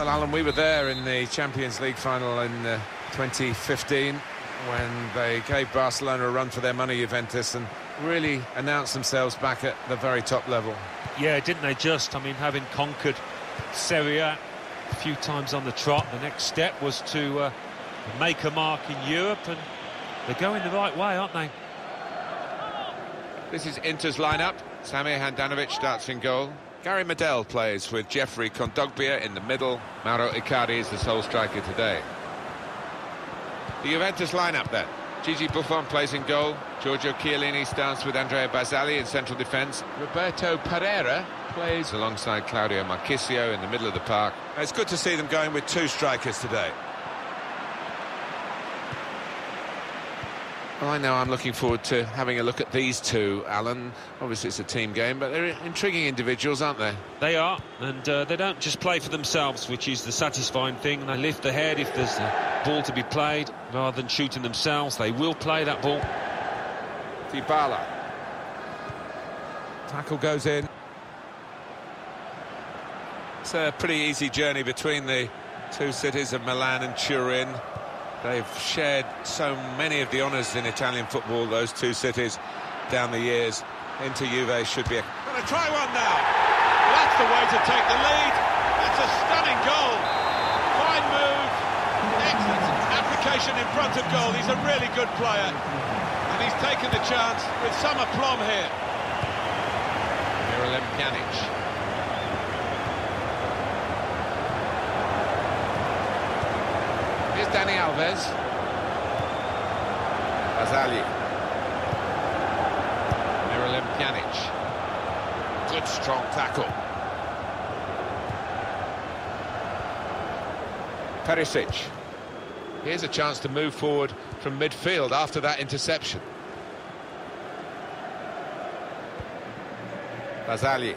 Well, Alan, we were there in the Champions League final in uh, 2015 when they gave Barcelona a run for their money, Juventus, and really announced themselves back at the very top level. Yeah, didn't they just? I mean, having conquered Serie A a few times on the trot, the next step was to uh, make a mark in Europe, and they're going the right way, aren't they? This is Inter's lineup. Samir Handanovic starts in goal. Gary Medel plays with Geoffrey Kondogbia in the middle. Mauro Icardi is the sole striker today. The Juventus lineup then. Gigi Buffon plays in goal. Giorgio Chiellini starts with Andrea Barzagli in central defence. Roberto Pereyra plays alongside Claudio Marchisio in the middle of the park. It's good to see them going with two strikers today. Well, I know I'm looking forward to having a look at these two, Alan. Obviously, it's a team game, but they're intriguing individuals, aren't they? They are, and uh, they don't just play for themselves, which is the satisfying thing. They lift the head if there's a ball to be played, rather than shooting themselves. They will play that ball. Dybala. Tackle goes in. It's a pretty easy journey between the two cities of Milan and Turin. They've shared so many of the honours in Italian football, those two cities, down the years. Inter Juve should be a... Gonna try one now. That's the way to take the lead. That's a stunning goal. Fine move. Excellent application in front of goal. He's a really good player. And he's taken the chance with some aplomb here. Miralem Pjanic. Here's Dani Alves. Barzagli. Miralem Pjanic. Good strong tackle. Perisic. Here's a chance to move forward from midfield after that interception. Barzagli.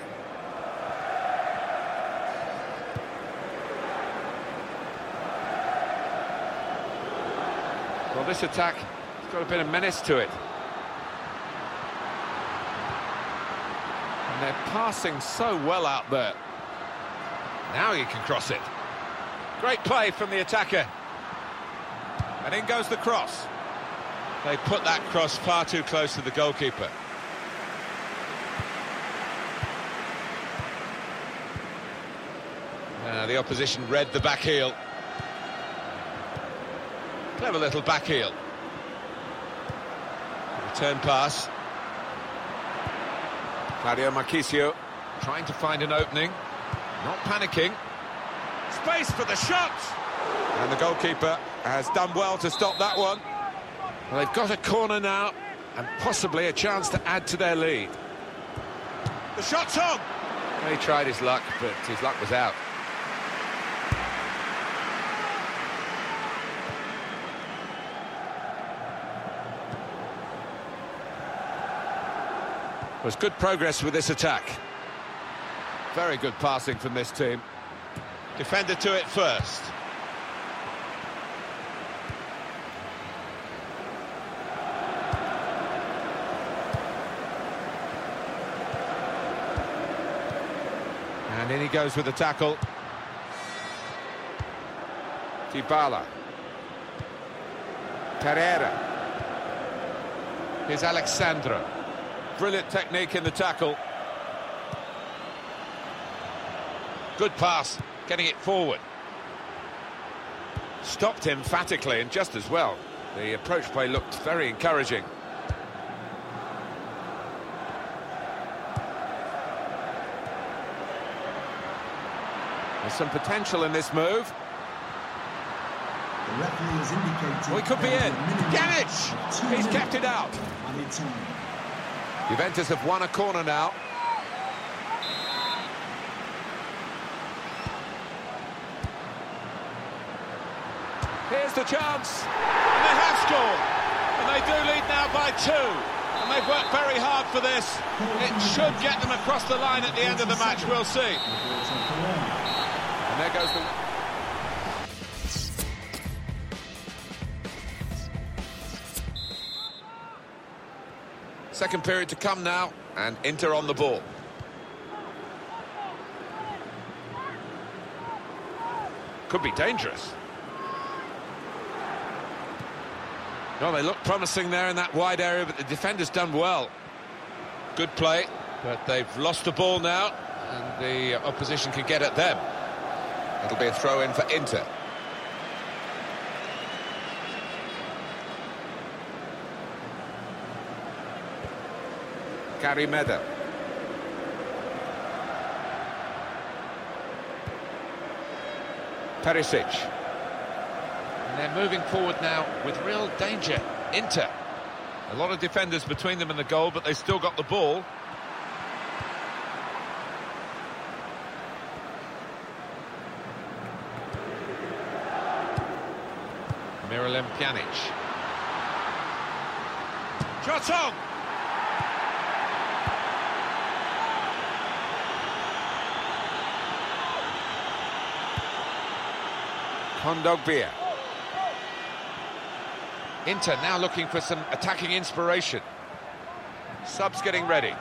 Well, this attack has got a bit of menace to it. And they're passing so well out there. Now you can cross it. Great play from the attacker. And in goes the cross. They put that cross far too close to the goalkeeper. Uh, the opposition read the back heel. Clever little back heel. Return pass. Claudio Marchisio trying to find an opening. Not panicking. Space for the shot! And the goalkeeper has done well to stop that one. Well, they've got a corner now and possibly a chance to add to their lead. The shot's on! He tried his luck, but his luck was out. Was good progress with this attack. Very good passing from this team. Defender to it first. And in he goes with the tackle. Dybala. Pereyra. Here's Alex Sandro. Brilliant technique in the tackle. Good pass, getting it forward. Stopped emphatically and just as well. The approach play looked very encouraging. There's some potential in this move. The referee has indicated We could be in. a minimum Pjanic! of two He's kept it out. Juventus have won a corner now. Here's the chance. And they have scored. And they do lead now by two. And they've worked very hard for this. It should get them across the line at the end of the match. We'll see. And there goes the... Second period to come now, and Inter on the ball. Could be dangerous. Well, they look promising there in that wide area, but the defender's done well. Good play, but they've lost the ball now, and the opposition can get at them. It'll be a throw-in for Inter. Gary Medel. Perisic. And they're moving forward now with real danger. Inter. A lot of defenders between them and the goal, but they still got the ball. Miralem Pjanic. Shot on! Kondogbia. Inter now looking for some attacking inspiration. Subs getting ready.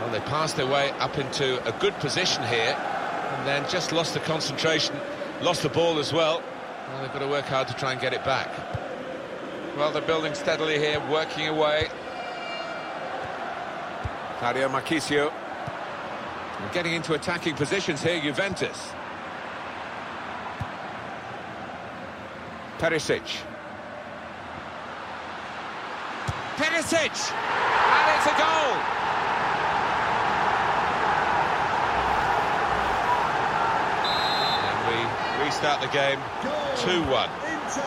Well, they passed their way up into a good position here, and then just lost the concentration, lost the ball as well. Well, they've got to work hard to try and get it back. Well, they're building steadily here, working away. Dario Marchisio. Getting into attacking positions here, Juventus. Perisic. Perisic! And it's a goal! And we restart the game 2-1. Inter.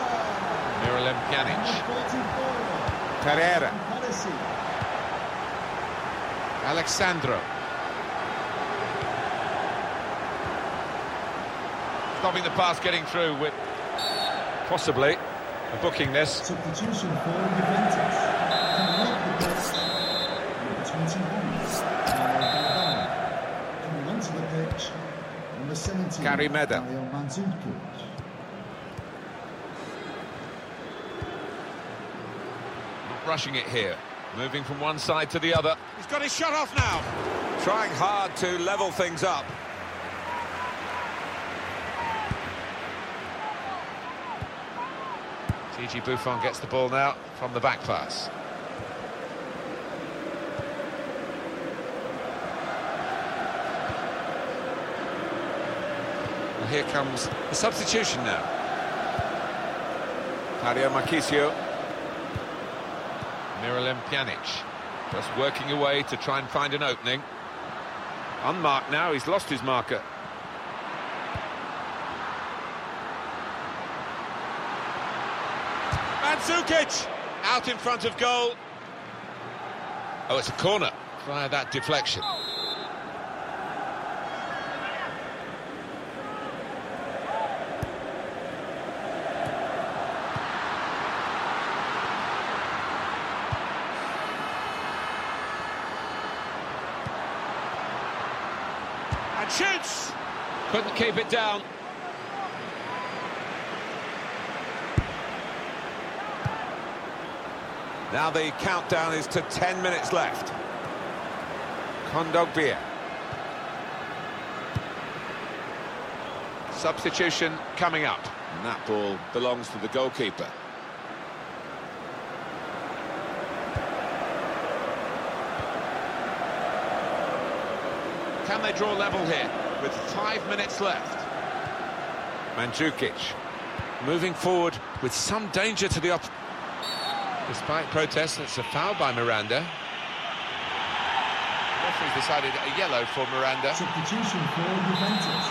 Miralem Pjanic. Number 44. Pereyra. Alexandro. Stopping the pass getting through with possibly a booking this. Substitution for Juventus. Coming off the pitch, number 21, Mario Galvao. Coming onto the pitch, number 17, Gary. Dario Not rushing it here. Moving from one side to the other. He's got his shot off now. Trying hard to level things up. Gigi Buffon gets the ball now from the back pass. And here comes the substitution now. Dario Marchisio. Miralem Pjanic. Just working away to try and find an opening. Unmarked now, he's lost his marker. Mandzukic out in front of goal. Oh, it's a corner via that deflection. And shoots. Couldn't keep it down. Now the countdown is to 10 minutes left. Kondogbia. Substitution coming up. And that ball belongs to the goalkeeper. Can they draw level here with five minutes left? Mandzukic moving forward with some danger to the op. Despite protests, it's a foul by Miranda. The Referee's decided a yellow for Miranda. Substitution for Juventus.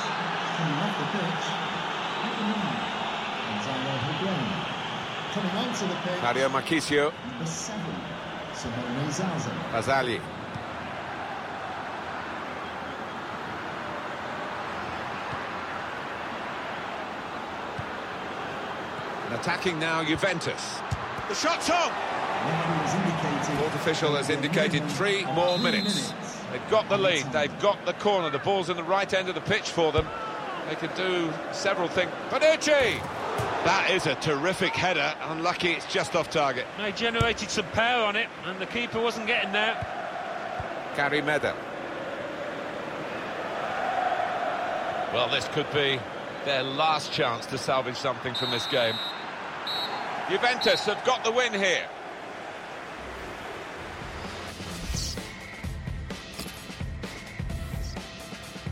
Coming off the pitch, number 9, Gonzalo Higuain. Coming onto the pitch, Dario Marchisio, number 7, Simone Zaza. Barzagli. And attacking now Juventus. The shot's on. Referee has. Fourth official has indicated three more minutes. They've got the lead, they've got the corner, the ball's in the right end of the pitch for them. They could do several things. Panucci! That is a terrific header. Unlucky it's just off target. They generated some power on it, and the keeper wasn't getting there. Gary Medel. Well, this could be their last chance to salvage something from this game. Juventus have got the win here.